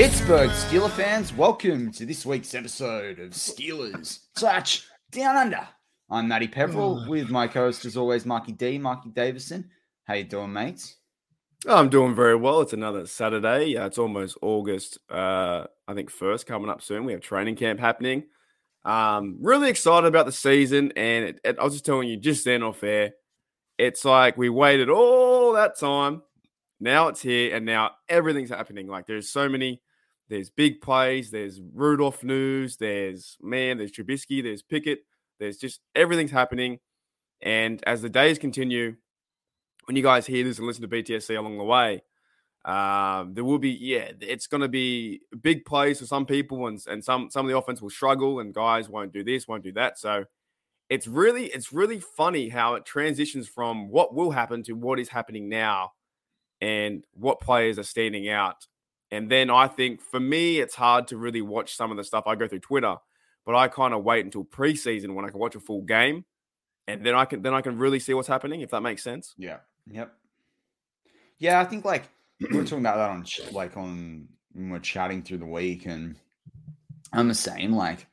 Pittsburgh Steeler fans, welcome to this week's episode of Steelers Touch Down Under. I'm Matty Peverill with my co-host, as always, Marky D, Marky Davison. How you doing, mates? I'm doing very well. It's another Saturday. Uh, it's almost August. Uh, I think first coming up soon. We have training camp happening. Um, really excited about the season, and it, it, I was just telling you just then off air. It's like we waited all that time. Now it's here, and now everything's happening. Like there's so many there's big plays. There's Rudolph news. There's man. There's Trubisky. There's Pickett. There's just everything's happening. And as the days continue, when you guys hear this and listen to BTSC along the way, um, there will be yeah, it's going to be big plays for some people, and and some some of the offense will struggle, and guys won't do this, won't do that. So it's really it's really funny how it transitions from what will happen to what is happening now, and what players are standing out and then I think for me, it's hard to really watch some of the stuff I go through Twitter, but I kind of wait until preseason when I can watch a full game, and then I can then I can really see what's happening. If that makes sense. Yeah. Yep. Yeah, I think like we are talking about that on like on when we're chatting through the week, and I'm the same. Like,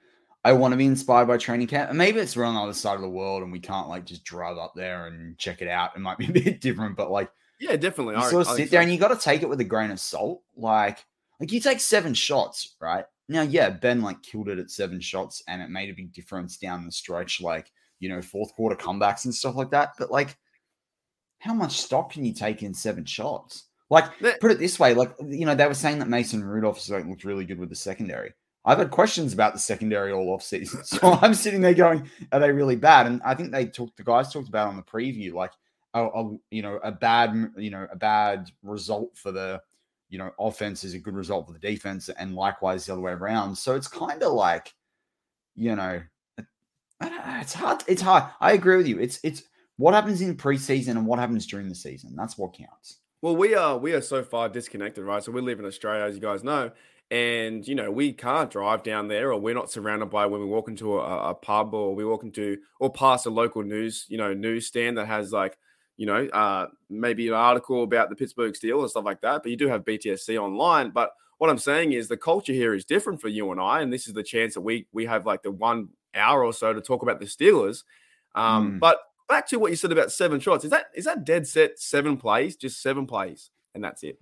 I want to be inspired by training camp, and maybe it's we're on the other side of the world, and we can't like just drive up there and check it out. It might be a bit different, but like yeah, definitely. You I, sort of sit there so. and you got to take it with a grain of salt. Like, like you take seven shots, right? Now, yeah, Ben like killed it at seven shots and it made a big difference down the stretch, like, you know, fourth quarter comebacks and stuff like that. But like, how much stock can you take in seven shots? Like, put it this way, like, you know, they were saying that Mason Rudolph like, looked really good with the secondary. I've had questions about the secondary all off season. So I'm sitting there going, are they really bad? And I think they talked, the guys talked about on the preview, like, a, a, you know a bad you know a bad result for the you know offense is a good result for the defense and likewise the other way around. So it's kind of like you know it's hard it's hard. I agree with you. It's it's what happens in preseason and what happens during the season that's what counts. Well we are we are so far disconnected right? So we live in australia as you guys know and you know we can't drive down there or we're not surrounded by when we walk into a, a pub or we walk into or past a local news you know newsstand that has like you know, uh, maybe an article about the Pittsburgh Steelers and stuff like that. But you do have BTSC online. But what I'm saying is the culture here is different for you and I, and this is the chance that we we have like the one hour or so to talk about the Steelers. Um, mm. But back to what you said about seven shots. Is that is that dead set seven plays, just seven plays, and that's it?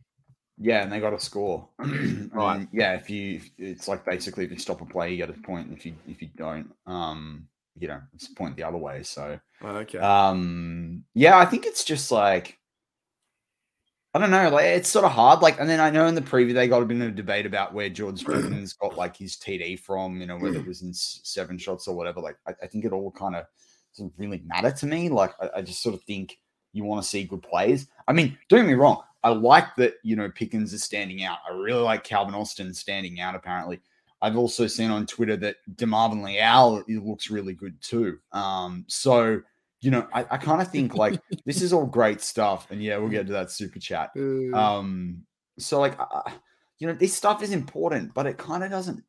Yeah, and they got a score. right. yeah, if you, it's like basically if you stop a play, you get a point. If you if you don't, um, you know, it's point the other way. So, oh, okay. Um, yeah, I think it's just like, I don't know, like it's sort of hard. Like, and then I know in the preview they got a bit of a debate about where George Pickens got like his TD from, you know, whether it was in seven shots or whatever. Like, I, I think it all kind of doesn't really matter to me. Like, I, I just sort of think you want to see good plays. I mean, don't get me wrong. I like that, you know, Pickens is standing out. I really like Calvin Austin standing out, apparently. I've also seen on Twitter that DeMarvin Leal looks really good too. Um, so you know, I, I kind of think like this is all great stuff, and yeah, we'll get to that super chat. Um, so like, uh, you know, this stuff is important, but it kind of doesn't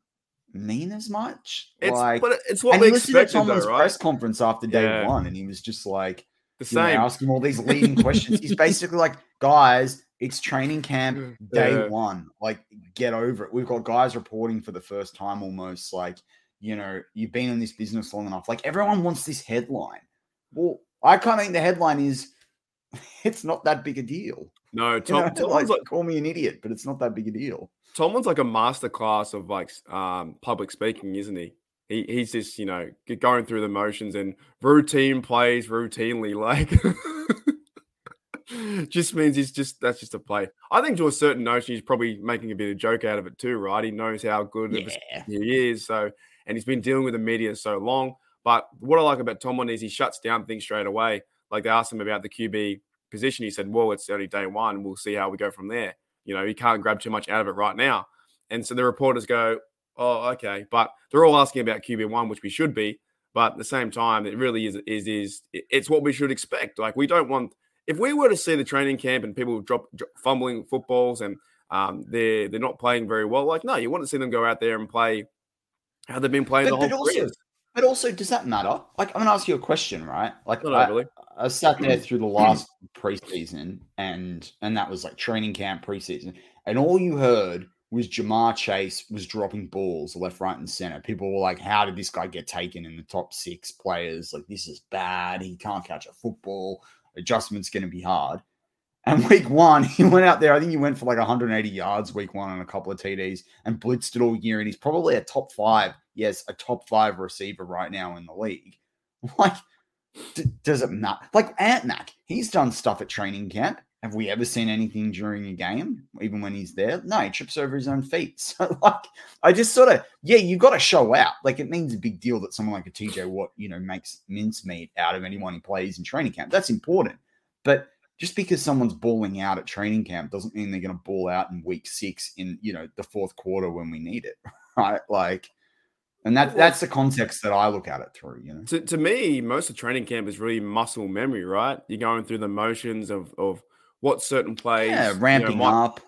mean as much. It's like, but it's what and we expected, to Tomlin's though, right? press conference after day yeah. one, and he was just like the same, know, asking all these leading questions. He's basically like, guys, it's training camp day yeah. one. Like, get over it. We've got guys reporting for the first time almost. Like, you know, you've been in this business long enough. Like, everyone wants this headline. Well, I kind of think the headline is it's not that big a deal. No, Tom, you know, like, like, call me an idiot, but it's not that big a deal. Tomlin's like a master class of like um, public speaking, isn't he? He he's just you know going through the motions and routine plays routinely. Like just means he's just that's just a play. I think to a certain notion, he's probably making a bit of joke out of it too, right? He knows how good yeah. he is, so and he's been dealing with the media so long. But what I like about Tomlin is he shuts down things straight away. Like they asked him about the QB position, he said, "Well, it's only day one. We'll see how we go from there." You know, he can't grab too much out of it right now. And so the reporters go, "Oh, okay," but they're all asking about QB one, which we should be. But at the same time, it really is is is it's what we should expect. Like we don't want if we were to see the training camp and people drop, drop fumbling footballs and um, they're they're not playing very well, like no, you want to see them go out there and play how they've been playing but, the whole but also, but also, does that matter? Like, I'm going to ask you a question, right? Like, I, really. I sat there through the last preseason, and and that was like training camp preseason, and all you heard was Ja'Marr Chase was dropping balls left, right, and center. People were like, "How did this guy get taken in the top six players? Like, this is bad. He can't catch a football. Adjustment's going to be hard." And week one, he went out there. I think he went for like 180 yards week one and a couple of TDs and blitzed it all year. And he's probably a top five, yes, a top five receiver right now in the league. Like, d- does it matter? Like Ant Mac, he's done stuff at training camp. Have we ever seen anything during a game, even when he's there? No, he trips over his own feet. So, like, I just sort of, yeah, you've got to show out. Like, it means a big deal that someone like a TJ Watt, you know, makes mincemeat out of anyone he plays in training camp. That's important. But just because someone's balling out at training camp doesn't mean they're going to ball out in week six in, you know, the fourth quarter when we need it, right? Like, and that that's the context that I look at it through, you know. To, to me, most of training camp is really muscle memory, right? You're going through the motions of of what certain plays, yeah, ramping you know, might, up.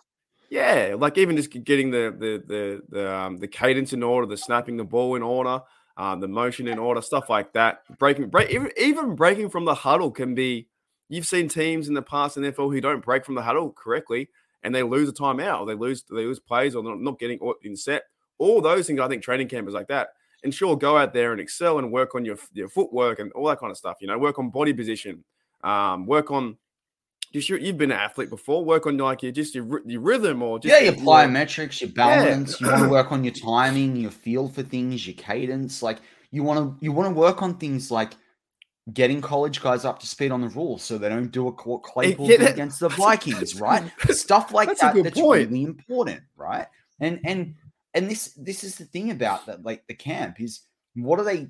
Yeah, like even just getting the the the the, um, the cadence in order, the snapping the ball in order, um, the motion in order, stuff like that. Breaking, break, even, even breaking from the huddle can be. You've seen teams in the past in the NFL who don't break from the huddle correctly, and they lose a timeout, or they lose they lose plays, or they're not getting in set. All those things, I think, training camp is like that. And sure, go out there and excel and work on your your footwork and all that kind of stuff. You know, work on body position, um, work on just you've been an athlete before. Work on like your just your, your rhythm or just yeah, your plyometrics, your balance. Yeah. You want to work on your timing, your feel for things, your cadence. Like you want to you want to work on things like getting college guys up to speed on the rules so they don't do a court Claypool yeah, against the Vikings, right? Stuff like that's that that's point. really important, right? And and and this this is the thing about that like the camp is what are they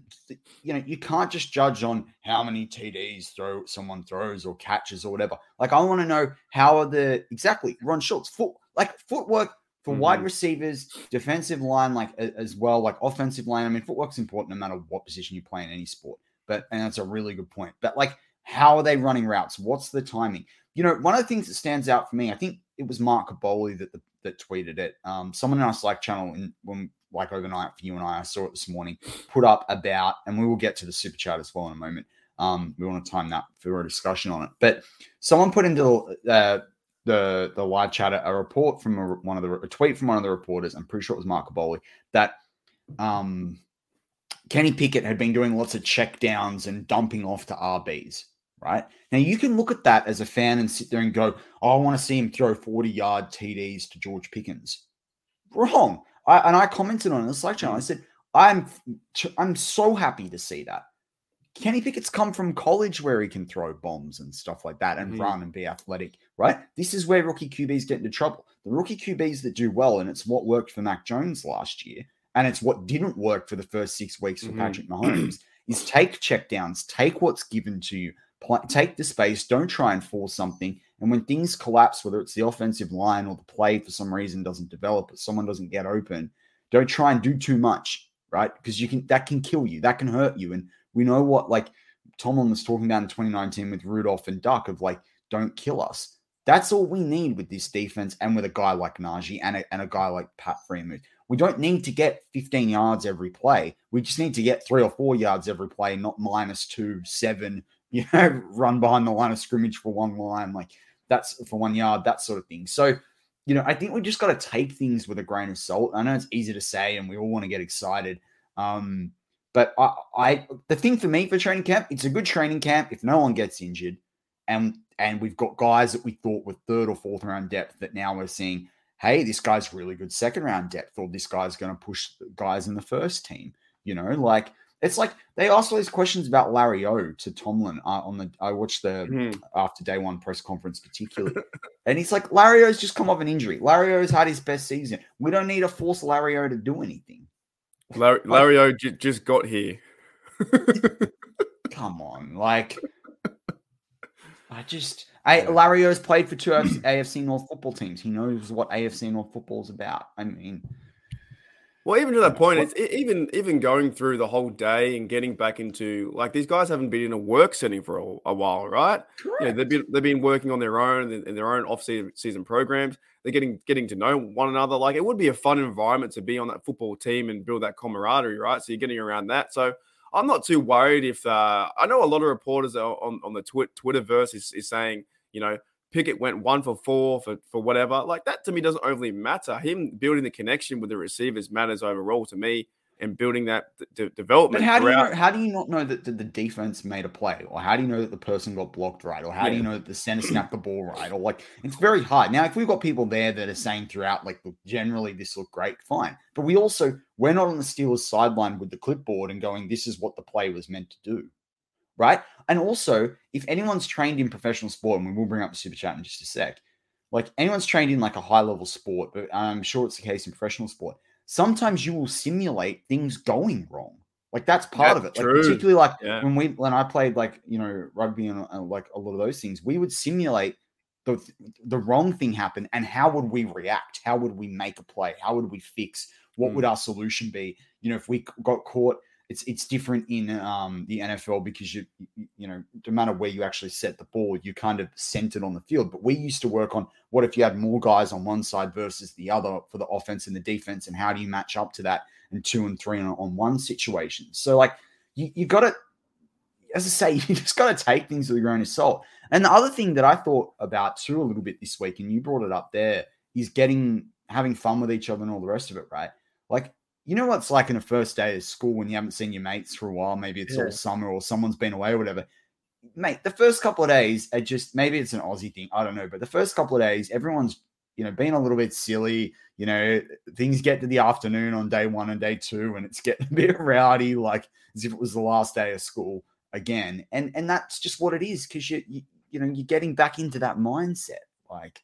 you know you can't just judge on how many tds throw someone throws or catches or whatever. Like i want to know how are the exactly ron schultz foot like footwork for mm-hmm. wide receivers defensive line like as well like offensive line. I mean footwork's important no matter what position you play in any sport but and that's a really good point. But like how are they running routes? What's the timing? You know one of the things that stands out for me i think it was mark Kaboly that the, that tweeted it um someone in our slack channel in, when like overnight for you and I. I saw it this morning, put up about, and we will get to the super chat as well in a moment. Um, we want to time that for a discussion on it. But someone put into uh, the the live chat a report from a, one of the a tweet from one of the reporters. I'm pretty sure it was Mark Kaboly that um, Kenny Pickett had been doing lots of check downs and dumping off to RBs. Right now, you can look at that as a fan and sit there and go, oh, "I want to see him throw 40 yard TDs to George Pickens." Wrong. I, and I commented on it in the Slack channel. I said, I'm I'm so happy to see that. Kenny Pickett's come from college where he can throw bombs and stuff like that and mm-hmm. run and be athletic, right? This is where rookie QBs get into trouble. The rookie QBs that do well, and it's what worked for Mac Jones last year, and it's what didn't work for the first six weeks for mm-hmm. Patrick Mahomes, is take checkdowns, take what's given to you, play, take the space, don't try and force something. And when things collapse, whether it's the offensive line or the play for some reason doesn't develop, or someone doesn't get open, don't try and do too much, right? Because you can that can kill you, that can hurt you. And we know what like Tomlin was talking about in 2019 with Rudolph and Duck of like, don't kill us. That's all we need with this defense and with a guy like Najee and a, and a guy like Pat Freiermuth. We don't need to get 15 yards every play. We just need to get three or four yards every play, not minus two, seven, you know, run behind the line of scrimmage for one line. Like that's for one yard, that sort of thing. So, you know, I think we just got to take things with a grain of salt. I know it's easy to say, and we all want to get excited. Um, but I, I, the thing for me for training camp, it's a good training camp if no one gets injured, and and we've got guys that we thought were third or fourth round depth that now we're seeing, hey, this guy's really good second round depth, or this guy's going to push guys in the first team. You know, like it's like they asked all these questions about Larry O to Tomlin uh, on the. I watched the mm. after day one press conference particularly, and he's like, Larry O's just come off an injury. Larry O's had his best season. We don't need to force Larry O to do anything. Larry, Larry O j- just got here. come on, like I just. I, Larry O's played for two AFC North football teams. He knows what AFC North football is about. I mean, well, even to that point, it's even even going through the whole day and getting back into like these guys haven't been in a work setting for a, a while, right? Correct. Yeah, they've been they've been working on their own in, their own off season programs. They're getting getting to know one another. Like it would be a fun environment to be on that football team and build that camaraderie, right? So you're getting around that. So I'm not too worried if uh, I know a lot of reporters on on the twi- Twitterverse is, is saying you know Pickett went one for four for, for whatever. Like that to me doesn't overly matter. Him building the connection with the receivers matters overall to me and building that d- development. But how do you know, how do you not know that the, the, defense made a play, or how do you know that the person got blocked right, or how yeah. do you know that the center snapped the ball right, or like it's very hard. Now, if we've got people there that are saying throughout, like, look, generally this looked great, fine. But we also we're not on the Steelers sideline with the clipboard and going, this is what the play was meant to do, right? And also, if anyone's trained in professional sport, and we will bring up the super chat in just a sec, like anyone's trained in like a high level sport, but I'm sure it's the case in professional sport sometimes you will simulate things going wrong. Like that's part that's of it. Like particularly like yeah. when we when I played like you know rugby and uh, like a lot of those things, we would simulate the the wrong thing happen and how would we react? How would we make a play? How would we fix? What mm. would our solution be? You know, if we got caught it's it's different in um, the NFL because you you know no matter where you actually set the ball, you kind of centered on the field. But we used to work on what if you had more guys on one side versus the other for the offense and the defense, and how do you match up to that and two and three on, on one situation. So like you you got to, as I say, you just got to take things with a grain of salt. And the other thing that I thought about too a little bit this week, and you brought it up there, is getting having fun with each other and all the rest of it, right? Like you know what's like in a first day of school when you haven't seen your mates for a while? Maybe it's yeah. all summer or someone's been away or whatever. Mate, the first couple of days are just maybe it's an Aussie thing. I don't know. But the first couple of days, everyone's, you know, being a little bit silly. You know, things get to the afternoon on day one and day two, and it's getting a bit rowdy, like as if it was the last day of school again. And and that's just what it is, because you, you you know, you're getting back into that mindset. Like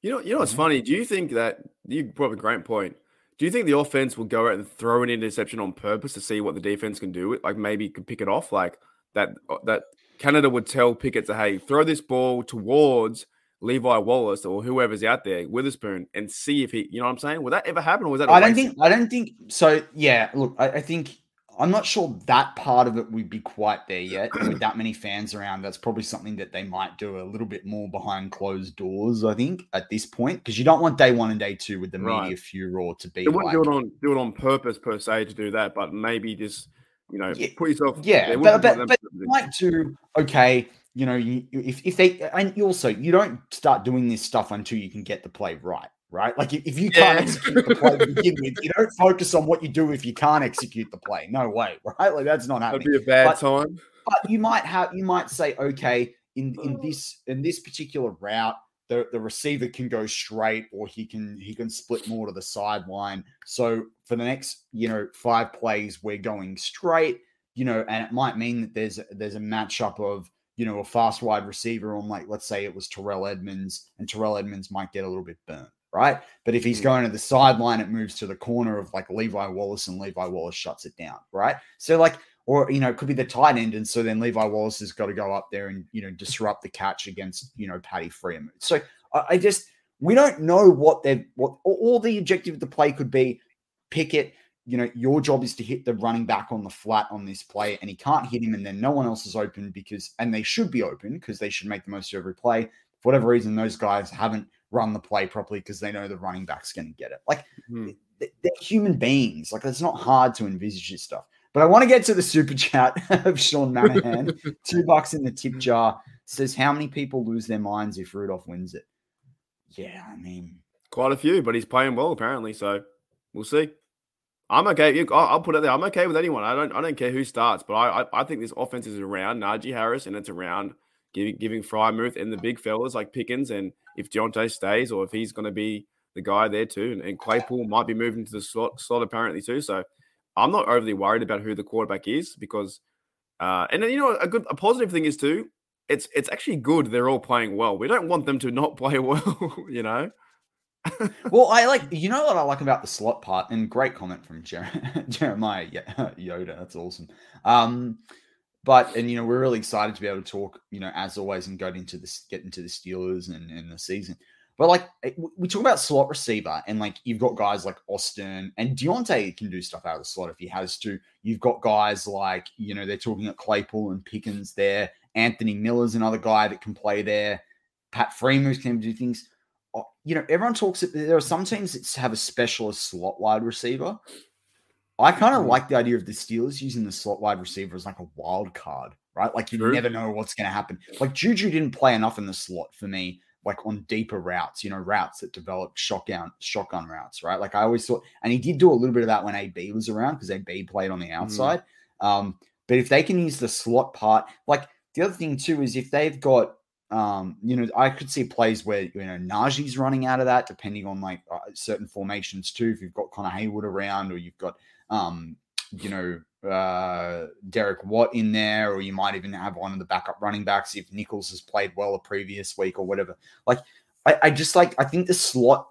you know, you know what's funny? Do you think that you brought up a great point? Do you think the offense will go out and throw an interception on purpose to see what the defense can do? Like maybe could pick it off, like that uh, that Canada would tell Pickett to hey throw this ball towards Levi Wallace or whoever's out there, Witherspoon, and see if he, you know what I'm saying? Will that ever happen, or was that? I don't think. I don't think so. Yeah, look, I, I think I'm not sure that part of it would be quite there yet with that many fans around. That's probably something that they might do a little bit more behind closed doors. I think at this point because you don't want day one and day two with the right. media furor to be. They wouldn't like, do it on do it on purpose per se to do that, but maybe just you know yeah, put yourself. Yeah, but, but, but like to okay, you know, you, if if they and you also you don't start doing this stuff until you can get the play right right? Like if you can't yeah. execute the play to begin with, you don't focus on what you do if you can't execute the play. No way, right? Like that's not happening. That'd be a bad but, time. But you might have you might say, okay, in in oh. this in this particular route, the, the receiver can go straight or he can he can split more to the sideline. So for the next, you know, five plays, we're going straight, you know, and it might mean that there's there's a matchup of you know, a fast wide receiver on like let's say it was Terrell Edmunds, and Terrell Edmunds might get a little bit burnt right? But if he's mm. going to the sideline, it moves to the corner of like Levi Wallace, and Levi Wallace shuts it down, right? So like, or you know, it could be the tight end, and so then Levi Wallace has got to go up there and you know disrupt the catch against you know Patty Freiermuth. So I, I just we don't know what they've what all the objective of the play could be. Pickett, you know, your job is to hit the running back on the flat on this play, and he can't hit him, and then no one else is open because, and they should be open because they should make the most of every play. For whatever reason, those guys haven't run the play properly because they know the running back's going to get it. Like mm. they're human beings. Like it's not hard to envisage this stuff. But I want to get to the super chat of Sean Manahan. Two bucks in the tip jar says, How many people lose their minds if Rudolph wins it? Yeah, I mean, quite a few, but he's playing well apparently. So we'll see. I'm okay. I'll put it there. I'm okay with anyone. I don't. I don't care who starts, but I. I, I think this offense is around Najee Harris and it's around giving giving Freiermuth and the big fellas like Pickens and if Diontae stays or if he's going to be the guy there too. And, and Claypool might be moving to the slot, slot apparently too. So I'm not overly worried about who the quarterback is because, uh, and then, you know, a good, a positive thing is too, it's it's actually good they're all playing well. We don't want them to not play well, you know. well, I like you know what I like about the slot part, and great comment from Jer- Jeremiah Yoda. That's awesome. Um, but and you know we're really excited to be able to talk you know as always and go into this get into the Steelers and, and the season. But like eh, we talk about slot receiver and like you've got guys like Austin and Diontae can do stuff out of the slot if he has to. You've got guys like you know they're talking at Claypool and Pickens there. Anthony Miller's another guy that can play there. Pat Freiermuth can do things. Oh, you know, everyone talks. There are some teams that have a specialist slot wide receiver, I kind of mm. like the idea of the Steelers using the slot wide receiver as like a wild card, right? Like you True. never know what's going to happen. Like Juju didn't play enough in the slot for me, like on deeper routes, you know, routes that develop shotgun shotgun routes, right? Like I always thought, and he did do a little bit of that when AB was around because AB played on the outside. Um, but if they can use the slot part, like the other thing too is if they've got um, you know, I could see plays where you know Najee's running out of that, depending on like uh, certain formations too. If you've got Connor Heyward around, or you've got um, you know, uh, Derek Watt in there, or you might even have one of the backup running backs if Nichols has played well a previous week or whatever. Like, I, I just like I think the slot.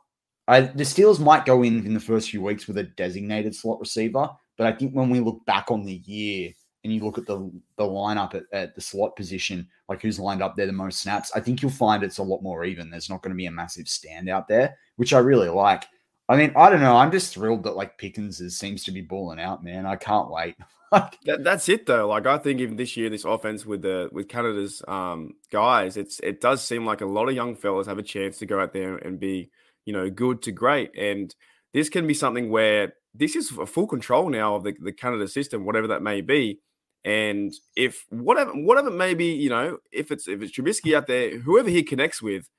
I, the Steelers might go in in the first few weeks with a designated slot receiver, but I think when we look back on the year and you look at the the lineup at, at the slot position, like who's lined up there the most snaps, I think you'll find it's a lot more even. There's not going to be a massive standout there, which I really like. I mean, I don't know. I'm just thrilled that like Pickens is, seems to be balling out, man. I can't wait. that, that's it though. Like I think even this year, this offense with the with Canada's um, guys, it's it does seem like a lot of young fellas have a chance to go out there and be you know good to great, and this can be something where this is a full control now of the, the Canada system, whatever that may be. And if whatever whatever it may be, you know, if it's if it's Trubisky out there, whoever he connects with,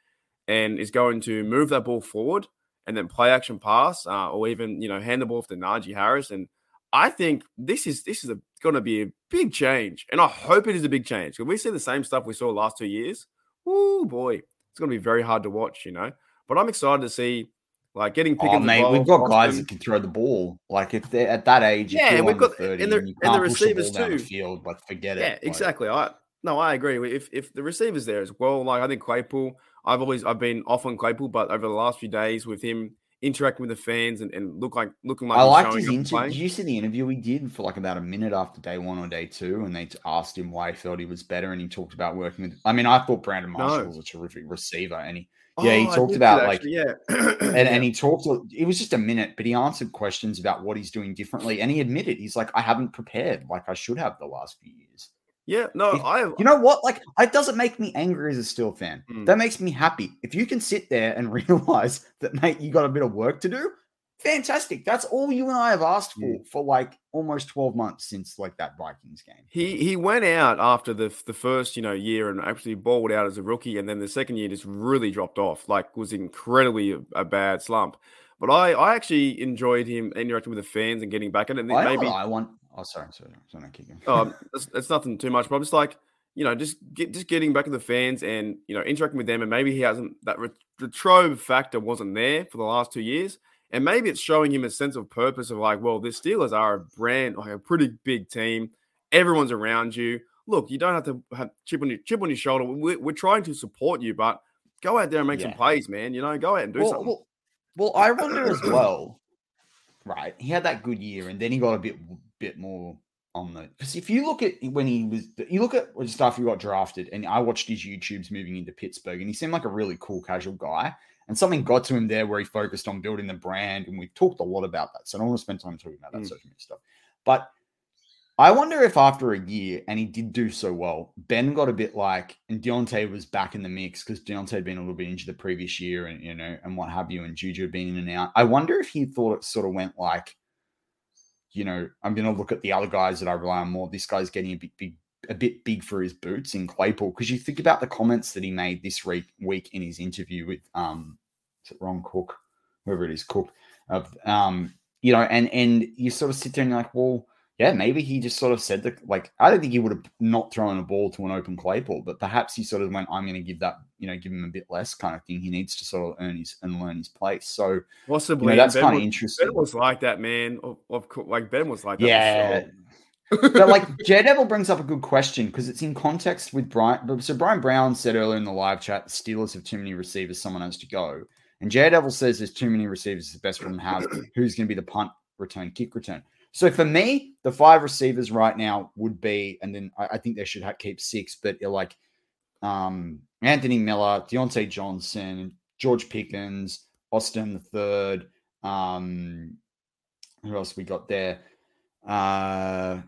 and is going to move that ball forward and then play action pass, uh, or even you know hand the ball off to Najee Harris. And I think this is this is going to be a big change, and I hope it is a big change. Because we see the same stuff we saw last two years. Oh boy, it's going to be very hard to watch, you know. But I'm excited to see like getting oh, mate, we've got guys that can throw the ball. Like if they're at that age, yeah, and we've got 30, and, the, and the receivers the too. The field, like forget yeah, it. Yeah, exactly. I no, I agree. If if the receivers there as well, like I think Claypool, I've always I've been off on Claypool, but over the last few days with him interacting with the fans and, and look like looking like I liked his interview. Did you see the interview he did for like about a minute after day one or day two, and they asked him why he felt he was better, and he talked about working with. I mean, I thought Brandon Marshall no. was a terrific receiver, and he oh, yeah, he oh, talked about like yeah, and, and he talked. It was just a minute, but he answered questions about what he's doing differently, and he admitted he's like, I haven't prepared like I should have the last few years. Yeah, no, if, I. You know what? Like, it doesn't make me angry as a Steel fan. Mm. That makes me happy. If you can sit there and realize that, mate, you got a bit of work to do, fantastic. That's all you and I have asked for Yeah. for like almost 12 months since like that Vikings game. He he went out after the the first you know year and actually balled out as a rookie, and then the second year just really dropped off. Like was incredibly a, a bad slump. But I I actually enjoyed him interacting with the fans and getting back in it. And I, maybe I want. Oh, sorry, sorry, sorry, keep going. um, it's, it's nothing too much, but I'm just like, you know, just get just getting back to the fans and you know interacting with them, and maybe he hasn't that ret- retrobe factor wasn't there for the last two years, and maybe it's showing him a sense of purpose of like, well, the Steelers are a brand, like a pretty big team. Everyone's around you. Look, you don't have to have chip on your chip on your shoulder. We're, we're trying to support you, but go out there and make some plays, man. You know, go out and do well, something. well, well, I wonder as well. Right, he had that good year, and then he got a bit bit more on the. Because if you look at when he was, you look at just after he got drafted, and I watched his YouTubes moving into Pittsburgh, and he seemed like a really cool, casual guy. And something got to him there where he focused on building the brand, and we've talked a lot about that. So I don't want to spend time talking about that Mm. social media stuff. But I wonder if after a year, and he did do so well, Ben got a bit like, and Diontae was back in the mix because Diontae had been a little bit injured the previous year, and you know, and what have you, and Juju had been in and out. I wonder if he thought it sort of went like, you know, I'm going to look at the other guys that I rely on more. This guy's getting a bit big, a bit big for his boots in Claypool because you think about the comments that he made this week, week in his interview with um, is it Ron Cook, whoever it is, Cook, of um, you know, and and you sort of sit there and you're like, well, yeah, maybe he just sort of said that, like, I don't think he would have not thrown a ball to an open Claypool, but perhaps he sort of went, I'm going to give that, you know, give him a bit less kind of thing. He needs to sort of earn his and learn his place. So, you Possibly. know, that's kind of interesting. Ben was like that, man. Of, of course, like Ben was like that. Yeah. but like Daredevil brings up a good question because it's in context with Brian. So Brian Brown said earlier in the live chat, the Steelers have too many receivers, someone has to go. And Daredevil says there's too many receivers, the best to have. Who's going to be the punt return, kick return? So for me, the five receivers right now would be, and then I, I think they should keep six, but you're like um, Anthony Miller, Diontae Johnson, George Pickens, Austin the third. Um, who else we got there? Uh,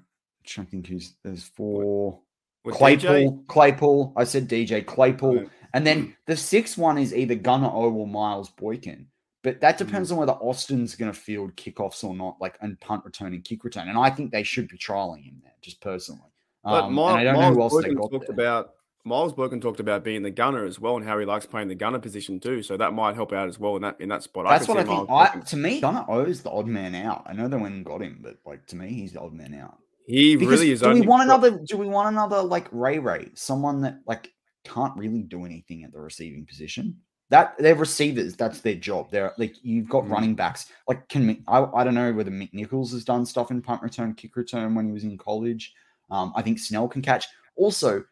to think who's there's four. Claypool, DJ? Claypool. I said DJ Claypool, Right. and then the sixth one is either Gunner O or Miles Boykin. But that depends on whether Austin's going to field kickoffs or not, like and punt return and kick return. And I think they should be trialing him there, just personally. But um, Miles, I don't Miles know who else they got talked there. about Miles Boykin talked about being the gunner as well and how he likes playing the gunner position too. So that might help out as well in that in that spot. That's I what I think. I, to me, Gunner O's the odd man out. I know they went and got him, but like to me, he's the odd man out. He because really is. Do we want another? Do we want another like Ray Ray? Someone that like can't really do anything at the receiving position. That they're receivers. That's their job. They're like you've got mm-hmm. running backs. Like can I? I don't know whether Mick Nichols has done stuff in punt return, kick return when he was in college. Um, I think Snell can catch. Also,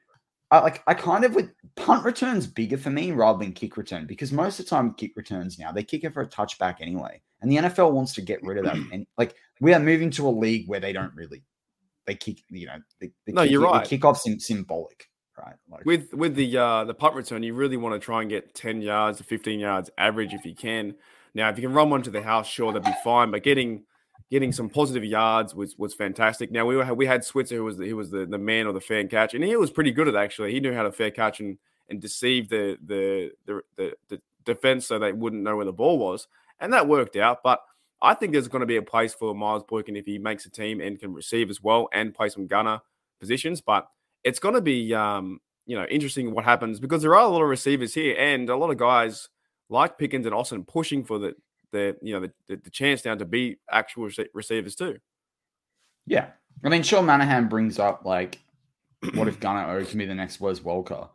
I like I kind of with punt returns bigger for me rather than kick return because most of the time kick returns now they kick it for a touchback anyway, and the NFL wants to get rid of that. And like we are moving to a league where they don't really they kick you know they, they no kick, you're right kickoffs sim- symbolic like, with with the uh the punt return you really want to try and get 10 yards to 15 yards average if you can now if you can run one to the house sure that'd be fine but getting getting some positive yards was was fantastic. Now we were, we had Switzer who was the, he was the, the man or the fair catch, and he was pretty good at actually. He knew how to fair catch and and deceive the the the, the, the defense so they wouldn't know where the ball was, and that worked out. But I think there's going to be a place for Miles Boykin if he makes a team and can receive as well and play some gunner positions. But it's going to be um, you know interesting what happens because there are a lot of receivers here and a lot of guys like Pickens and Austin pushing for the the you know the, the, chance now to be actual receivers too. Yeah, I mean, Sean Manahan brings up like, what if Gunner O can be the next Wes Welker?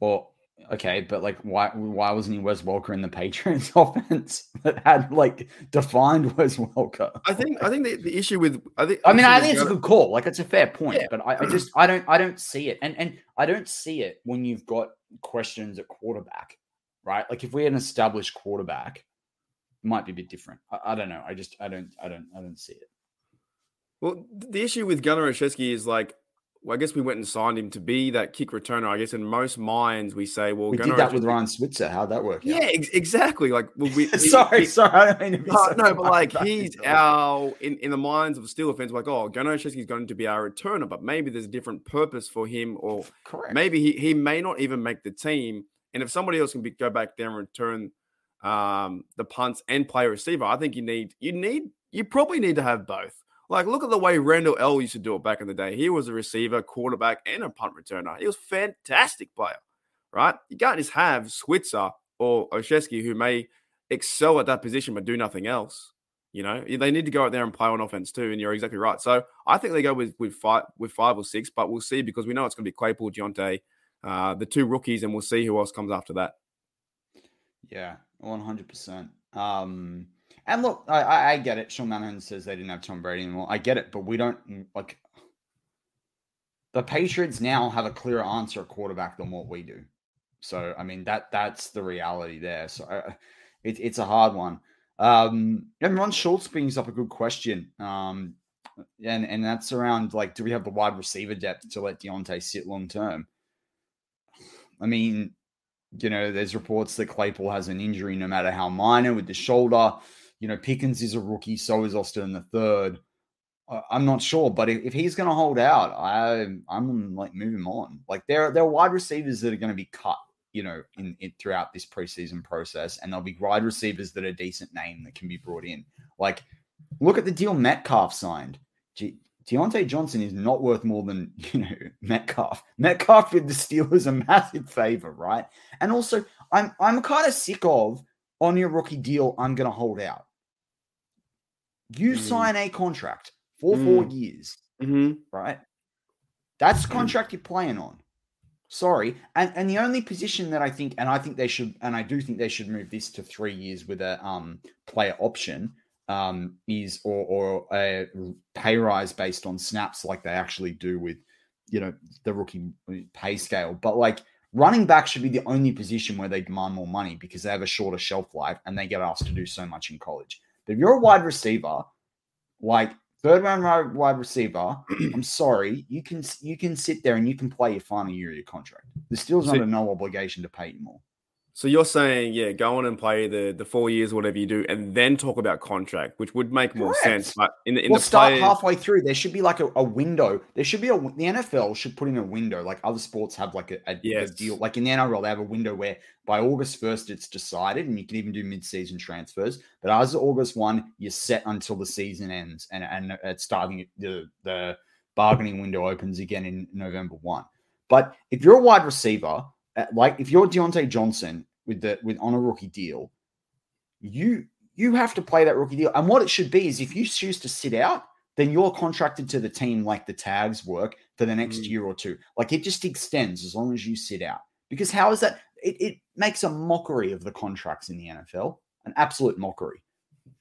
Or okay, but like, why why wasn't he Wes Welker in the Patriots offense that had like defined Wes Welker? I think I think the, the issue with I think I mean I think it's a good call. Like it's a fair point, yeah. but I, I just I don't I don't see it, and and I don't see it when you've got questions at quarterback, right? Like if we had an established quarterback might be a bit different. I, I, don't know. I just I don't I don't I don't see it. Well, the issue with Gunner Olszewski is like, well, I guess we went and signed him to be that kick returner. I guess in most minds we say, well, we Gunnar did that with Ryan Switzer. How'd that work? Yeah, ex- exactly. Like, well, we, sorry, we, sorry, I don't mean to be. so no, but like he's our in, in the minds of the Steel fans, like, oh, Gunner is going to be our returner, but maybe there's a different purpose for him, or Correct. maybe he, he may not even make the team. And if somebody else can be, go back there and return um, the punts and play receiver. I think you need you need you probably need to have both. Like look at the way Randle El used to do it back in the day. He was a receiver, quarterback, and a punt returner. He was a fantastic player, right? You can't just have Switzer or Olszewski who may excel at that position but do nothing else. You know, they need to go out there and play on offense too. And you're exactly right. So I think they go with with five with five or six, but we'll see because we know it's going to be Claypool, Diontae, uh, the two rookies, and we'll see who else comes after that. Yeah, one hundred percent. Um, and look, I, I get it. Sean Manahan says they didn't have Tom Brady anymore. I get it, but we don't mm, like the Patriots now have a clearer answer at quarterback than what we do. So I mean that that's the reality there. So uh, it, it's a hard one. Um, and Ron Schultz brings up a good question. Um, and and that's around like, do we have the wide receiver depth to let Diontae sit long term? I mean, you know, there's reports that Claypool has an injury, no matter how minor, with the shoulder. You know, Pickens is a rookie, so is Austin the third. I'm not sure, but if, he's going to hold out, I I'm like moving on. Like there there are wide receivers that are going to be cut, you know, in, in throughout this preseason process, and there'll be wide receivers that are decent name that can be brought in. Like, look at the deal Metcalf signed. Gee, Diontae Johnson is not worth more than, you know, Metcalf. Metcalf did the Steelers a massive favor, right? And also, I'm I'm kind of sick of on your rookie deal, I'm gonna hold out. You mm. sign a contract for mm. four years, mm-hmm. right? That's the mm. contract you're playing on. Sorry. And and the only position that I think, and I think they should, and I do think they should move this to three years with a um player option um, is or, or a pay rise based on snaps like they actually do with you know the rookie pay scale. But like running back should be the only position where they demand more money because they have a shorter shelf life and they get asked to do so much in college. But if you're a wide receiver, like third round wide receiver, I'm sorry, you can you can sit there and you can play your final year of your contract. There's still not a no obligation to pay you more. So you're saying, yeah, go on and play the the four years, whatever you do, and then talk about contract, which would make more Correct. sense. But in the in we'll the start players... halfway through. There should be like a, a, window. There should be a the NFL should put in a window, like other sports have like a, a, yes. a deal. Like in the NRL, they have a window where by August first it's decided, and you can even do mid season transfers. But as of August one, you're set until the season ends, and and it's starting the the bargaining window opens again in November 1. But if you're a wide receiver, like if you're Diontae Johnson with the with on a rookie deal, you you have to play that rookie deal. And what it should be is if you choose to sit out, then you're contracted to the team like the tags work for the next mm. year or two. Like it just extends as long as you sit out. Because how is that? It, it makes a mockery of the contracts in the NFL, an absolute mockery.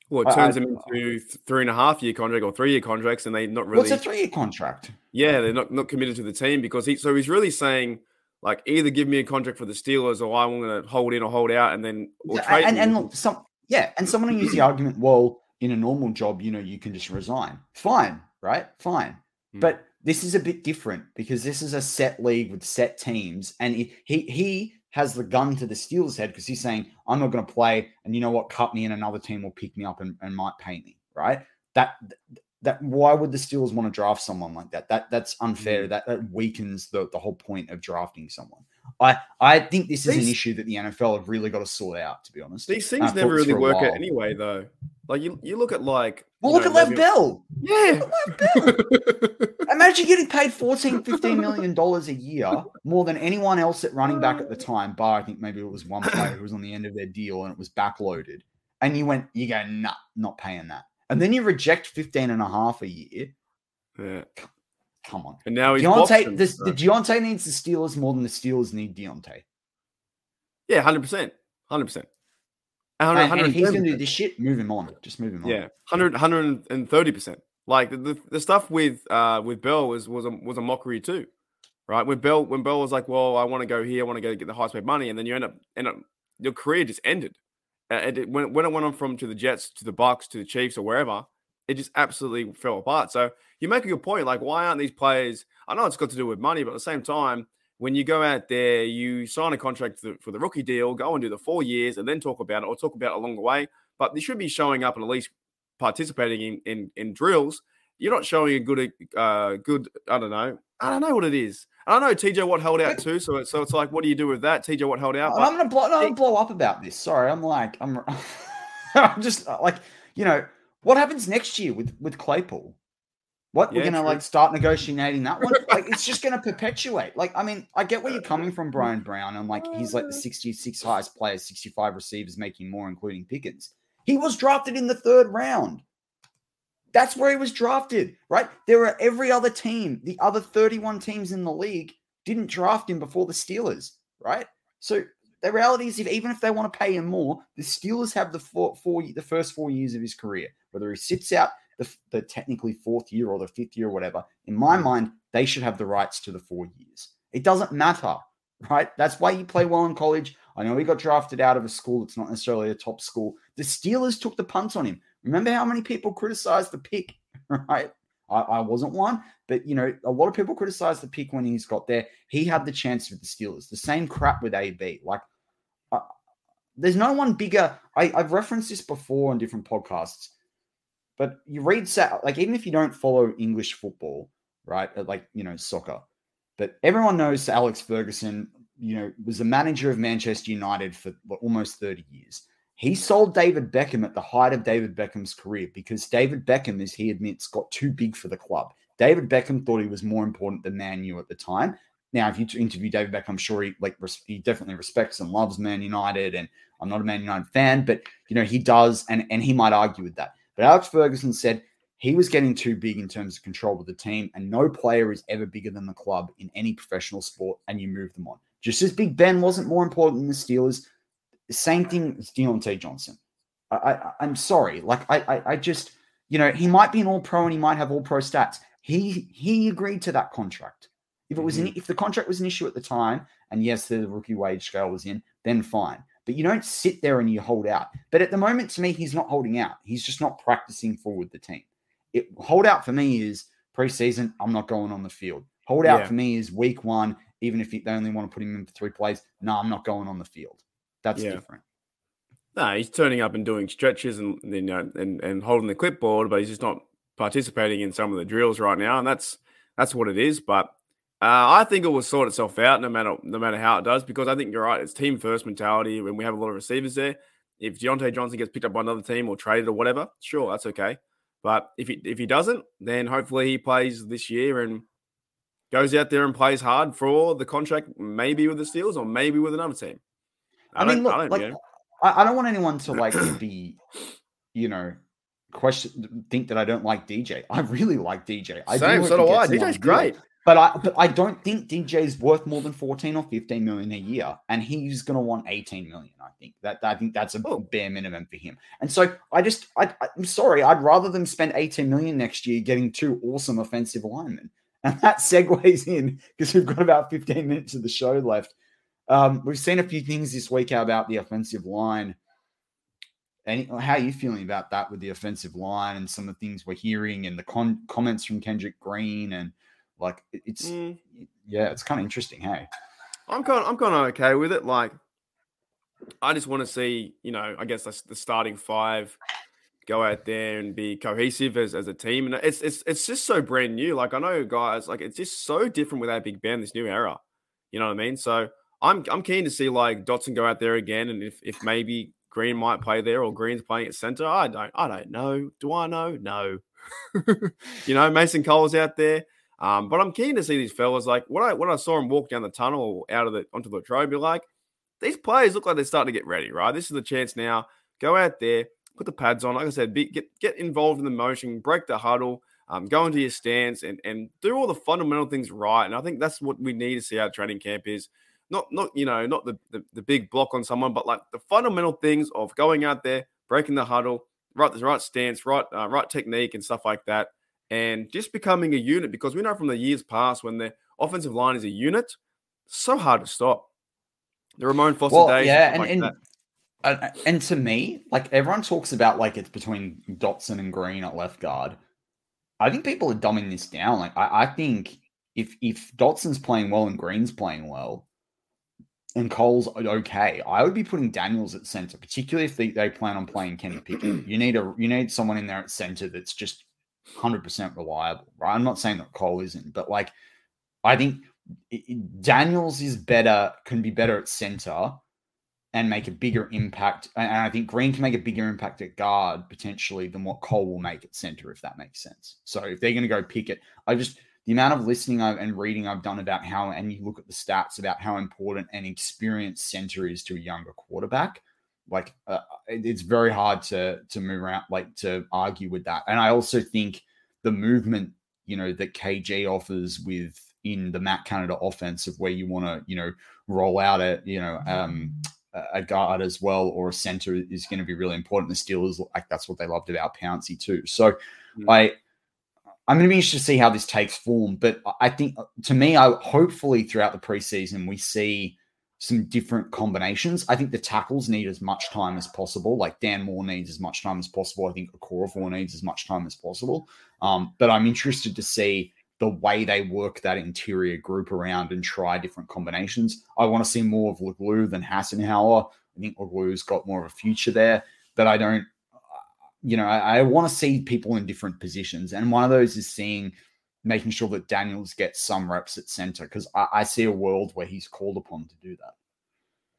Well, it turns I, them into three and a half year contract or three year contracts, and they're not really. What's a three year contract? Yeah, they're not not committed to the team because he. So he's really saying like either give me a contract for the Steelers or I'm going to hold in or hold out, and then or trade. And, and, and some yeah, and someone use the argument, well, in a normal job, you know, you can just resign. Fine, right? Fine, mm. but this is a bit different because this is a set league with set teams, and he he, he has the gun to the Steelers' head because he's saying, I'm not going to play, and you know what? Cut me, and another team will pick me up and, and might pay me, right? That that why would the Steelers want to draft someone like that? That that's unfair. Mm. That that weakens the, the whole point of drafting someone. I I think this is an issue that the NFL have really got to sort out. To be honest, these things never really work out anyway, though. Like you, you look at like well, look know, at Le'Veon Bell. Yeah, Bell. Imagine getting paid 14, 15 million dollars a year more than anyone else at running back at the time. Bar, I think maybe it was one player who was on the end of their deal and it was backloaded. And you went, you go, nah, not paying that. And then you reject 15 and a half a year. Yeah. Come on. And now he's Diontae, this, the Diontae needs the Steelers more than the Steelers need Diontae. Yeah, 100%. 100%. And, and if he's going to do this shit, move him on. Just move him on. Yeah, 100, 130%. Like the, the, the, stuff with uh with Bell was was a, was a mockery too, right? When Bell when Bell was like, "Well, I want to go here, I want to go get the highest paid money," and then you end up end up your career just ended. Uh, it, when when it went on from to the Jets to the Bucs to the Chiefs or wherever, it just absolutely fell apart. So you make a good point. Like, why aren't these players? I know it's got to do with money, but at the same time, when you go out there, you sign a contract for the rookie deal, go and do the four years, and then talk about it or talk about it along the way. But they should be showing up and at least participating in in, in drills. You're not showing a good, uh, good. I don't know. I don't know what it is. I don't know. TJ Watt held out too, so it's so it's like, what do you do with that? TJ Watt held out. I'm gonna blow. No, I'm gonna blow up about this. Sorry, I'm like, I'm, I'm just uh, like, you know, what happens next year with with Claypool? What yeah, we're gonna true. like start negotiating that one? like it's just gonna perpetuate. Like, I mean, I get where you're coming from, Brian Brown, and I'm like he's like the 66 highest players, 65 receivers making more, including Pickens. He was drafted in the third round. That's where he was drafted, right? There are every other team, the other 31 teams in the league didn't draft him before the Steelers, right? So the reality is, if even if they want to pay him more, the Steelers have the four, four the first four years of his career, whether he sits out the, the technically fourth year or the fifth year or whatever. In my mind, they should have the rights to the four years. It doesn't matter, right? That's why you play well in college. I know he got drafted out of a school that's not necessarily a top school. The Steelers took the punt on him. Remember how many people criticized the pick, right? I, I, wasn't one, but you know, a lot of people criticized the pick when he's got there. He had the chance with the Steelers. The same crap with AB. Like, uh, there's no one bigger. I, I've referenced this before on different podcasts. But you read like even if you don't follow English football, right? Like you know soccer, but everyone knows Alex Ferguson. You know was the manager of Manchester United for almost thirty years. He sold David Beckham at the height of David Beckham's career because David Beckham, as he admits, got too big for the club. David Beckham thought he was more important than Man U at the time. Now, if you interview David Beckham, I'm sure he like he definitely respects and loves Man United, and I'm not a Man United fan, but you know he does, and and he might argue with that. But Alex Ferguson said he was getting too big in terms of control of the team, and no player is ever bigger than the club in any professional sport, and you move them on. Just as Big Ben wasn't more important than the Steelers, same thing with Diontae Johnson. I, I, am sorry. Like, I, I, I just, you know, he might be an all pro and he might have all pro stats. He he agreed to that contract. If it was mm-hmm. if the contract was an issue at the time, and yes, the rookie wage scale was in, then fine but you don't sit there and you hold out. But at the moment, to me, he's not holding out. He's just not practicing forward the team. It hold out for me is preseason. I'm not going on the field. Hold out yeah. for me is week one. Even if they only want to put him in for three plays, no, I'm not going on the field. That's yeah. different. No, he's turning up and doing stretches and you know and, and holding the clipboard, but he's just not participating in some of the drills right now, and that's that's what it is. But uh, I think it will sort itself out no matter no matter how it does because I think you're right. It's team first mentality when we have a lot of receivers there. If Diontae Johnson gets picked up by another team or traded or whatever, sure, that's okay. But if he if he doesn't, then hopefully he plays this year and goes out there and plays hard for the contract, maybe with the Steelers or maybe with another team. I, I mean, look, I don't, like. I, I don't want anyone to like be, you know, question think that I don't like DJ. I really like DJ. I Same, do so do I. DJ's great. But I but I don't think DJ's worth more than 14 or 15 million a year. And he's gonna want 18 million, I think. That I think that's a oh. bare minimum for him. And so I just I, I'm sorry, I'd rather them spend 18 million next year getting two awesome offensive linemen. And that segues in because we've got about 15 minutes of the show left. Um, we've seen a few things this week about the offensive line. Any, how are you feeling about that with the offensive line and some of the things we're hearing and the con- comments from Kendrick Green and like it's mm. yeah, it's kind of interesting. Hey, I'm kind of, I'm kind of okay with it. Like, I just want to see you know I guess the starting five go out there and be cohesive as, as a team. And it's it's it's just so brand new. Like I know guys, like it's just so different with without Big Ben this new era. You know what I mean? So I'm I'm keen to see like Dotson go out there again, and if if maybe Green might play there or Green's playing at center. I don't I don't know. Do I know? No. you know, Mason Cole's out there. Um, but I'm keen to see these fellas. Like when I when I saw him walk down the tunnel out of the onto the trophy, like these players look like they're starting to get ready. Right, this is the chance now. Go out there, put the pads on. Like I said, be, get get involved in the motion, break the huddle, um, go into your stance, and and do all the fundamental things right. And I think that's what we need to see out training camp is not not you know not the, the, the big block on someone, but like the fundamental things of going out there, breaking the huddle, right the right stance, right uh, right technique, and stuff like that, and just becoming a unit. Because we know from the years past when the offensive line is a unit, so hard to stop. The Ramon Foster well, days, yeah, and, like and, uh, and to me, like everyone talks about like it's between Dotson and Green at left guard. I think people are dumbing this down. Like I, I think if if Dotson's playing well and Green's playing well, and Cole's okay, I would be putting Daniels at center, particularly if they, they plan on playing Kenny Pickett. You need a you need someone in there at center that's just hundred percent reliable, right? I'm not saying that Cole isn't, but like I think Daniels is better, can be better at center and make a bigger impact. And I think Green can make a bigger impact at guard potentially than what Cole will make at center, if that makes sense. So if they're going to go Pickett, I just the amount of listening I've, and reading I've done about how, and you look at the stats about how important an experienced center is to a younger quarterback. Like uh, it's very hard to to move around, like to argue with that. And I also think the movement, you know, that KG offers with in the Matt Canada offense of where you want to, you know, roll out a, you know, um, a guard as well or a center is going to be really important. The Steelers, like that's what they loved about Pouncey too. So mm-hmm. I I'm going to be interested to see how this takes form. But I think uh, to me, I hopefully throughout the preseason we see some different combinations. I think the tackles need as much time as possible. Like Dan Moore needs as much time as possible. I think Okorafor needs as much time as possible. Um, but I'm interested to see the way they work that interior group around and try different combinations. I want to see more of Leglue than Hassenauer. I think Leglue's got more of a future there, but I don't you know, I, I want to see people in different positions. And one of those is seeing, making sure that Daniels gets some reps at center because I, I see a world where he's called upon to do that.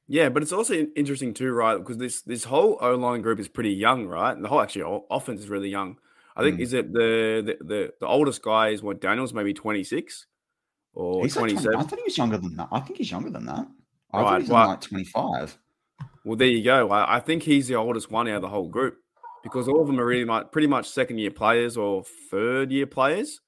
Yeah, but it's also interesting too, right? Because this this whole O line group is pretty young, right? And the whole actually offense is really young. I think mm. is it the, the the the oldest guy is what Daniels maybe twenty six or twenty seven. I thought he was younger than that. I think he's younger than that. I right, thought he's well, like twenty five. Well, there you go. I, I, think he's the oldest one out of the whole group because all of them are really much, pretty much second year players or third year players.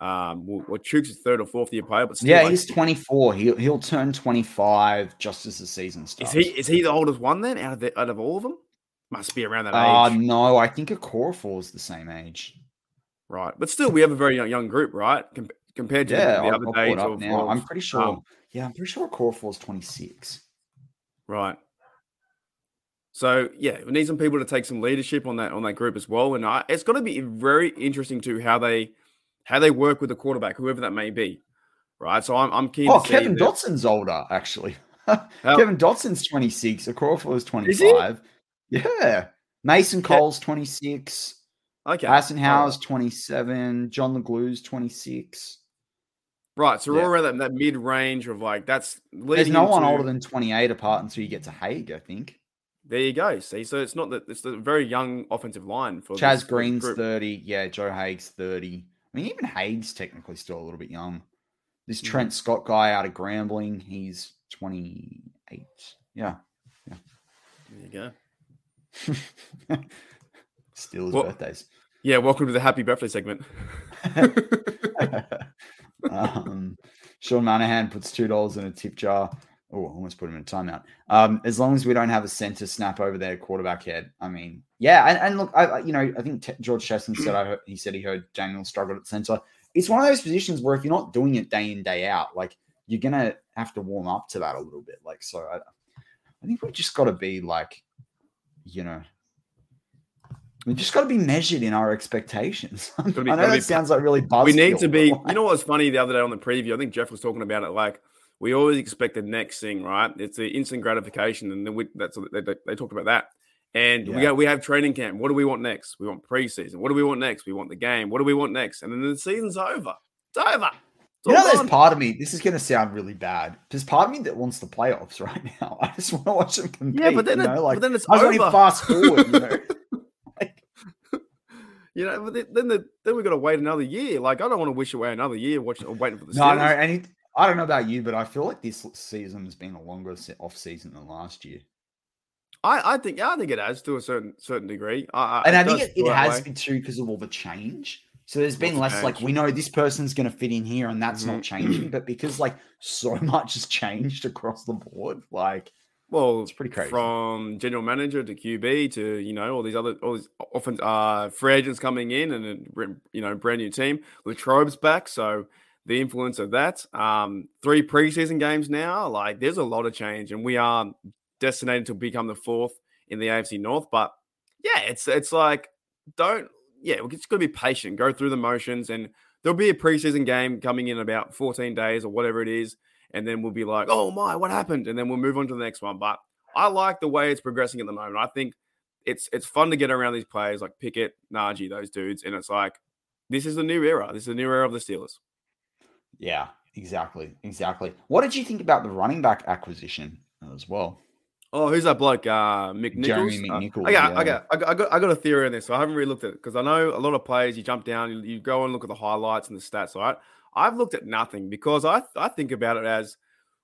Um, well, well Chooks is third or fourth year player, but yeah, like, he's 24. He'll he'll turn 25 just as the season starts. Is he is he the oldest one then out of the, out of all of them? Must be around that uh, age. no, I think Okorafor is the same age. Right, but still, we have a very young, young group, right? Com- compared to yeah, the, the other I'll days. Of, now. Of, I'm pretty sure. Um, yeah, I'm pretty sure Okorafor is 26. Right. So yeah, we need some people to take some leadership on that on that group as well. And I, it's going to be very interesting to how they how they work with the quarterback, whoever that may be. Right. So I'm I'm keen. Oh, Kevin that. Dotson's older actually. Kevin Dotson's 26. Okorafor is 25. Is yeah. Mason Cole's 26. Okay. Hassenauer's 27. John Leglue's 26. Right. So we're all around that, that mid range of like that's There's no one older than 28 apart until you get to Haeg, I think. There you go. See, so it's not that it's a very young offensive line for Chaz this Green's group. 30. Yeah, Joe Haeg's 30. I mean, even Haeg's technically still a little bit young. This Mhm. Trent Scott guy out of Grambling, he's 28. Yeah. Yeah. There you go. Still his Well- birthdays. Yeah, welcome to the happy birthday segment. um, Sean Manahan puts two dollars in a tip jar. Oh, almost put him in a timeout. Um, as long as we don't have a center snap over their quarterback head, I mean, yeah. And, and look, I, I- you know, I think T- George Chesson said I heard, he said he heard Daniel struggled at center. It's one of those positions where if you're not doing it day in day out, like you're gonna have to warm up to that a little bit. Like, so I, I think we've just got to be like, you know. We just got to be measured in our expectations. I know that be- sounds like really buzzkill. we need to be. You know what was funny the other day on the preview? I think Jeff was talking about it. Like we always expect the next thing, right? It's the instant gratification, and then we, that's they, they, they talked about that. And we Yeah. go, we have training camp. What do we want next? We want preseason. What do we want next? We want the game. What do we want next? And then the season's over. It's over. It's You know, all part of me. This is going to sound really bad. There's part of me that wants the playoffs right now. I just want to watch them compete. yeah, but then, you it, like but then it's I over. fast forward. You know, like, You know, but then the, then we got to wait another year. Like I don't want to wish away another year watching waiting for the season. no, no, and I don't know about you, but I feel like this season has been a longer off season than last year. I, I think yeah, I think it has to a certain certain degree. I, and I think it, it has way. been too because of all the change. So there's been Lots less like we know this person's going to fit in here, and that's Mhm. not changing. But because like so much has changed across the board, like Well, It's pretty crazy. From general manager to QB to you know all these other all these often uh free agents coming in and a you know brand new team. Latrobe's back, so the influence of that. Um, three preseason games now. Like there's a lot of change, and we are destined to become the fourth in the AFC North. But yeah, it's it's like don't yeah, we're just gonna be patient, go through the motions, and there'll be a preseason game coming in about 14 days or whatever it is and then we'll be like, "Oh my, what happened?" And then we'll move on to the next one. But I like the way it's progressing at the moment. I think it's it's fun to get around these players like Pickett, Najee, those dudes, and it's like this is a new era. This is a new era of the Steelers. Yeah, exactly, exactly. What did you think about the running back acquisition as well? Oh, who's that bloke? Uh, McNichols. Jeremy Uh, McNichols, I got, yeah. I got, I got, I got, I got a theory on this. So I haven't really looked at it because I know a lot of players. You jump down, you, you go and look at the highlights and the stats. Right? I've looked at nothing because I, I think about it as,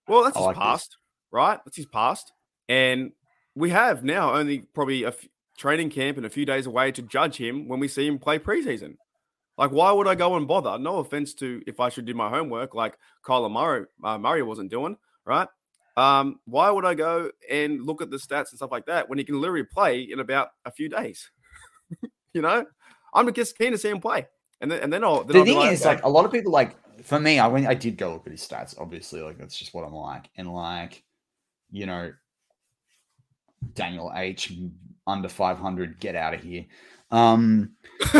well, that's I his like this. past, right? That's his past, and we have now only probably a f- training camp and a few days away to judge him when we see him play preseason. Like, why would I go and bother? No offense to if I should do my homework, like Kyler Murray, uh, Murray wasn't doing, right? Um, why would I go and look at the stats and stuff like that when he can literally play in about a few days? you know, I'm just keen to see him play, and then and then I'll. Then the I'll thing is, okay. like a lot of people, like for me, I went, I did go look at his stats. Obviously, like that's just what I'm like, and like, you know, Daniel H under 500, get out of here. Um,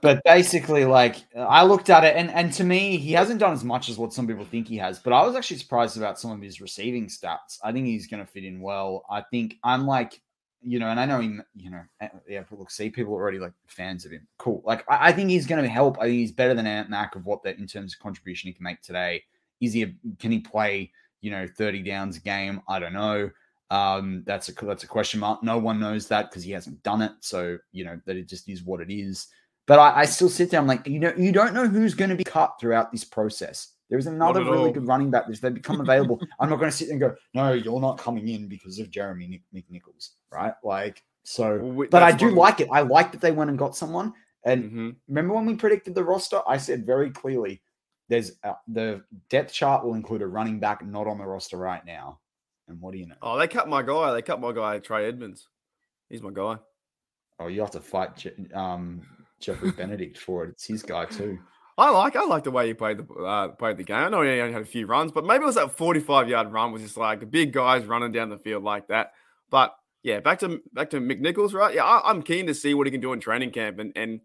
but basically, like I looked at it, and and to me, he hasn't done as much as what some people think he has. But I was actually surprised about some of his receiving stats. I think he's going to fit in well. I think I'm like, you know, and I know him, you know, eh, yeah. Look, see, people are already like fans of him. Cool. Like I, I think he's going to help. I think he's better than Ant Mac of what that in terms of contribution he can make today. Is he? A, can he play? You know, 30 downs a game? I don't know. Um, that's a that's a question mark. No one knows that because he hasn't done it. So you know that it just is what it is. But I, I still sit there. I'm like, you know, you don't know who's going to be cut throughout this process. There is another really all. good running back. If they become available, I'm not going to sit there and go, no, you're not coming in because of Jeremy Nick, McNichols, right? Like, so. Well, we- But I do like it. I like that they went and got someone. And Mhm. remember when we predicted the roster? I said very clearly, there's uh, the depth chart will include a running back not on the roster right now. And what do you know? Oh, they cut my guy. They cut my guy, Trey Edmunds. He's my guy. Oh, you have to fight Je- um, Jeffrey Benedict for it. It's his guy too. I like I like the way he played the uh, played the game. I know he only had a few runs, but maybe it was that 45 yard run was just like big guys running down the field like that. But yeah, back to back to McNichols, right? Yeah, I, I'm keen to see what he can do in training camp and and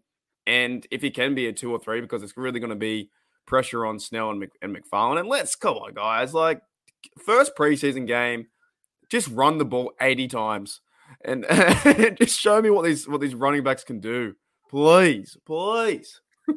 and if he can be a two or three because it's really going to be pressure on Snell and, Mc, and McFarland. And let's come on, guys, like first preseason game, just run the ball 80 times and just show me what these what these running backs can do, please, please.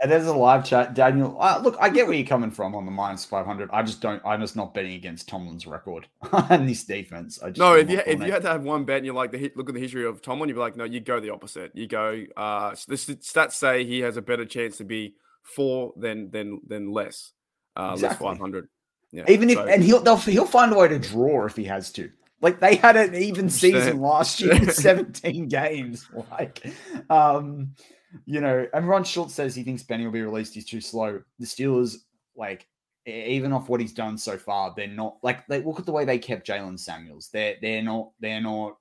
And there's a live chat, Daniel. Uh, look, I get where you're coming from on the minus 500. I just don't. I'm just not betting against Tomlin's record and this defense. I just no, if you if you had to have one bet, and you like the hit, look at the history of Tomlin, you'd be like, no, you go the opposite. You go. Uh, the stats say he has a better chance to be four than than than less. Uh, less 500. Yeah. even if so- and he'll they'll, he'll find a way to draw if he has to. Like they had an even season last year, 17 games. Like, um, you know, and Ron Schultz says he thinks Benny will be released. He's too slow. The Steelers, like, even off what he's done so far, they're not like they look at the way they kept Jaylen Samuels. They're they're not they're not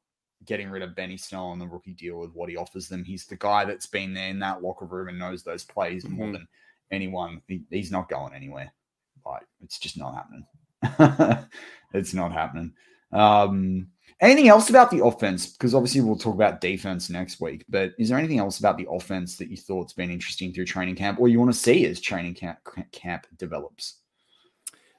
getting rid of Benny Snell on the rookie deal with what he offers them. He's the guy that's been there in that locker room and knows those plays more Mhm. than anyone. He- he's not going anywhere. Like, it's just not happening. it's not happening. Um, anything else about the offense? Because obviously we'll talk about defense next week. But is there anything else about the offense that you thought's been interesting through training camp, or you want to see as training camp camp develops?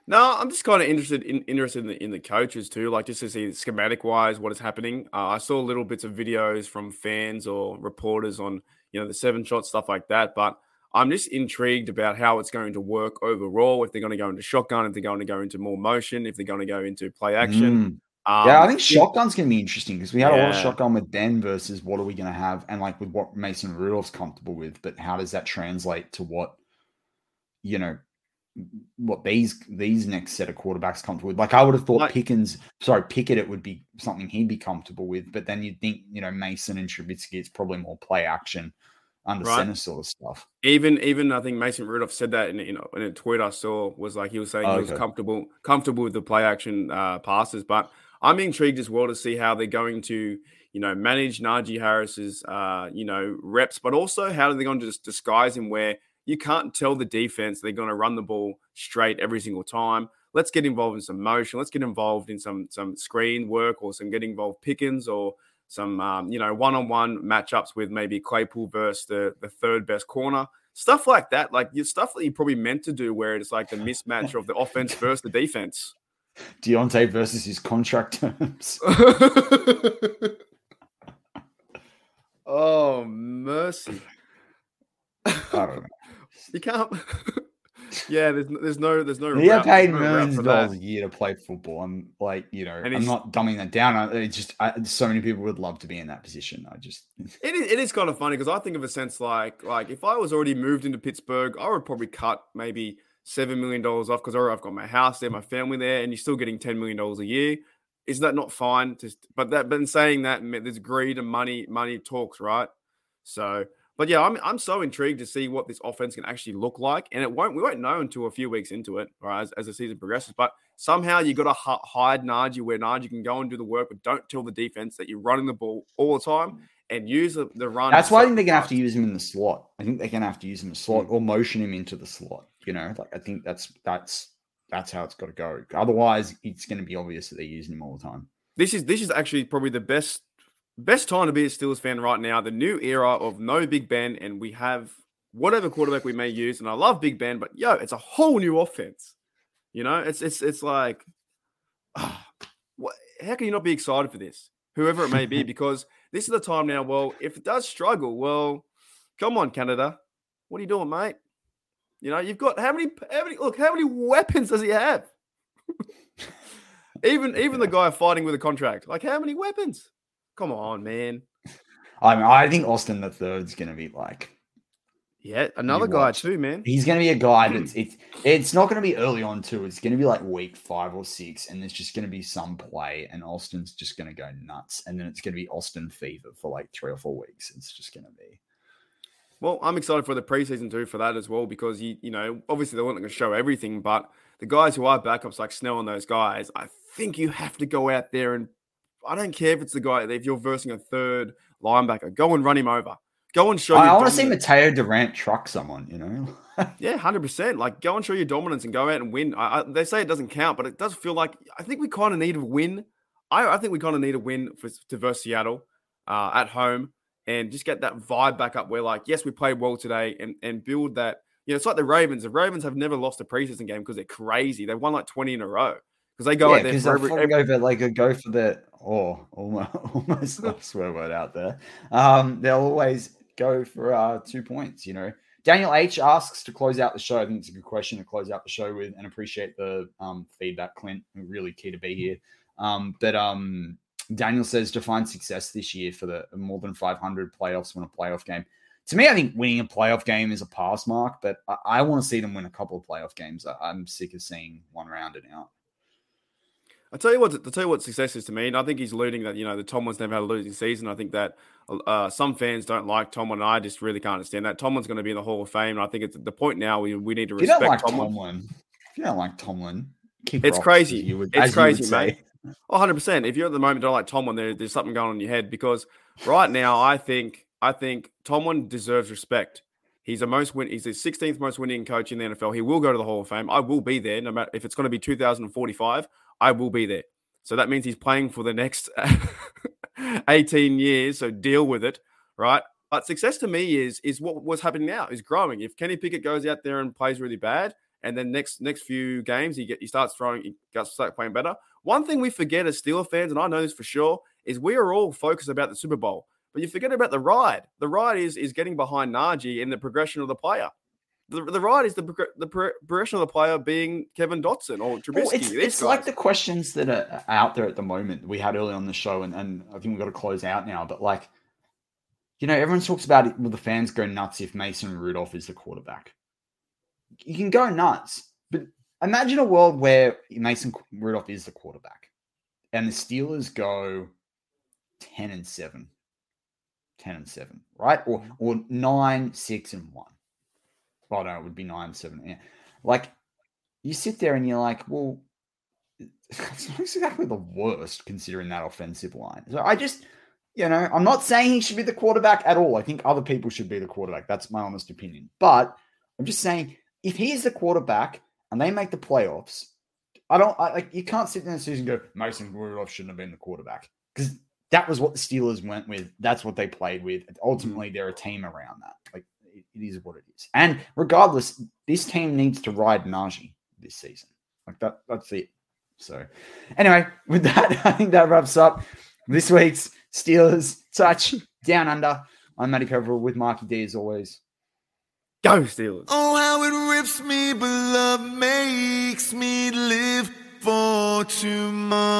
No, I'm just kind of interested in interested in the, in the coaches too, like just to see schematic wise what is happening. Uh, I saw little bits of videos from fans or reporters on you know the seven shot stuff like that, but I'm just intrigued about how it's going to work overall. If they're going to go into shotgun, if they're going to go into more motion, if they're going to go into play action. Mm. yeah, I Um, think shotgun's going to be interesting because we had a lot of shotgun with Ben versus what are we going to have, and like with what Mason Rudolph's comfortable with. But how does that translate to what you know? What these these next set of quarterbacks comfortable with? Like I would have thought Like- Pickens, sorry, Pickett, it would be something he'd be comfortable with. But then you'd think you know Mason and Trubisky, it's probably more play action under Right. center sort of stuff. Even even I think Mason Rudolph said that in you know in a tweet I saw was like he was saying he was Okay. comfortable comfortable with the play action uh, passes, but I'm intrigued as well to see how they're going to you know manage Najee Harris's uh, you know reps, but also how are they're going to just disguise him where you can't tell the defense they're going to run the ball straight every single time. Let's get involved in some motion. Let's get involved in some some screen work or some get involved Pickens or some um, you know one-on-one matchups with maybe Claypool versus the, the third best corner, stuff like that. Like your stuff that you probably meant to do, where it's like the mismatch of the offense versus the defense. Diontae versus his contract terms. oh mercy! I don't know. You can't. Yeah, there's there's no there's no. He got route- paid no millions of that. dollars a year to play football. I'm like, you know, I'm not dumbing that down. I, it's just I, so many people would love to be in that position. I just, It is, it is kind of funny because I think of a sense like like if I was already moved into Pittsburgh, I would probably cut maybe seven million dollars off because I've got my house there, my family there, and you're still getting ten million dollars a year. Is that not fine? Just but that but in saying that, there's greed and money money talks, right? So, but yeah, I'm I'm so intrigued to see what this offense can actually look like, and it won't we won't know until a few weeks into it, right? As, as the season progresses, but somehow you got to h- hide Najee where Najee can go and do the work, but don't tell the defense that you're running the ball all the time and use the, the run. that's why I think they're gonna have to use him in the slot. I think they're gonna have to use him in the slot Mm. or motion him into the slot. You know, like I think that's that's that's how it's got to go. Otherwise, it's gonna be obvious that they're using him all the time. This is this is actually probably the best best time to be a Steelers fan right now. The new era of no Big Ben, and we have whatever quarterback we may use. And I love Big Ben, but yo, it's a whole new offense. You know, it's it's it's like, ah, what? How can you not be excited for this? Whoever it may be, because this is the time now. Well, if it does struggle, well, come on, Canada, what are you doing, mate? You know, you've got how many? How many? Look, how many weapons does he have? even even the guy fighting with a contract, like how many weapons? Come on, man. I mean, I think Austin the third's gonna be like Yeah, another guy watch. too, man. He's going to be a guy that's it's it's not going to be early on too. It's going to be like week five or six, and there's just going to be some play, and Austin's just going to go nuts, and then it's going to be Austin fever for like three or four weeks. It's just going to be. Well, I'm excited for the preseason too for that as well because you you know obviously they weren't going to show everything, but the guys who are backups like Snell and those guys, I think you have to go out there and I don't care if it's the guy if you're versing a third linebacker, go and run him over. Go and show. I, your I want to see. Mataeo Durant truck someone. You know, Yeah, hundred percent. Like go and show your dominance and go out and win. I, I, they say it doesn't count, but it does feel like I think we kind of need a win. I, I think we kind of need a win for to versus Seattle uh, at home and just get that vibe back up. Where like, yes, we played well today, and and build that. You know, it's like the Ravens. The Ravens have never lost a preseason game because they're crazy. They've won like twenty in a row because they go yeah, out there because for they every, every go for like a go for the oh almost almost swear word out there. Um, they'll always go for uh two points. You know, Daniel H asks to close out the show. I think it's a good question to close out the show with, and appreciate the um, feedback, Clint. really key to be here. Um, but um, Daniel says define success this year for the more than 500 playoffs, win a playoff game. To me, I think winning a playoff game is a pass mark, but I, I want to see them win a couple of playoff games. I, am sick of seeing one round and out. I'll tell you what. I'll tell you what success is to me, and I think he's alluding that you know the Tomlin's never had a losing season. I think that uh, some fans don't like Tomlin. And I just really can't understand that. Tomlin's going to be in the Hall of Fame, and I think it's the point now we, we need to respect if you don't like Tomlin. Tomlin. If you don't like Tomlin, it's crazy. You would, it's crazy, mate. 100. percent If you're at the moment don't like Tomlin, there, there's something going on in your head because right now I think I think Tomlin deserves respect. He's the most win. He's the 16th most winning coach in the NFL. He will go to the Hall of Fame. I will be there, no matter if it's going to be 2045. I will be there. So that means he's playing for the next 18 years. So deal with it, right? But success to me is is what was happening now is growing. If Kenny Pickett goes out there and plays really bad, and then next next few games he get he starts throwing, he starts start playing better. One thing we forget as Steeler fans, and I know this for sure, is we are all focused about the Super Bowl, but you forget about the ride. The ride is is getting behind Najee in the progression of the player. The, the ride is the the progression of the player being Kevin Dotson or Trubisky. Well, it's, it's like the questions that are out there at the moment we had early on the show, and, and I think we've got to close out now. But like, you know, everyone talks about it. Will the fans go nuts if Mason Rudolph is the quarterback? You can go nuts, but imagine a world where Mason Rudolph is the quarterback, and the Steelers go ten and seven. 10 and 7, right? Or mm-hmm. or 9, 6 and 1. Well, no, it would be 9, 7. Yeah. Like, you sit there and you're like, well, it's not exactly the worst considering that offensive line. So I just, you know, I'm not saying he should be the quarterback at all. I think other people should be the quarterback. That's my honest opinion. But I'm just saying, if he is the quarterback and they make the playoffs, I don't I, like. You can't sit there and season go Mason Rudolph shouldn't have been the quarterback because that was what the Steelers went with. That's what they played with. Ultimately, they're a team around that. Like it, it is what it is. And regardless, this team needs to ride Najee this season. Like that. That's it. So, anyway, with that, I think that wraps up this week's Steelers touch down under. I'm Matty Peverill with Marky D as always. Go Steelers! Oh, how it rips me, but love makes me live for tomorrow.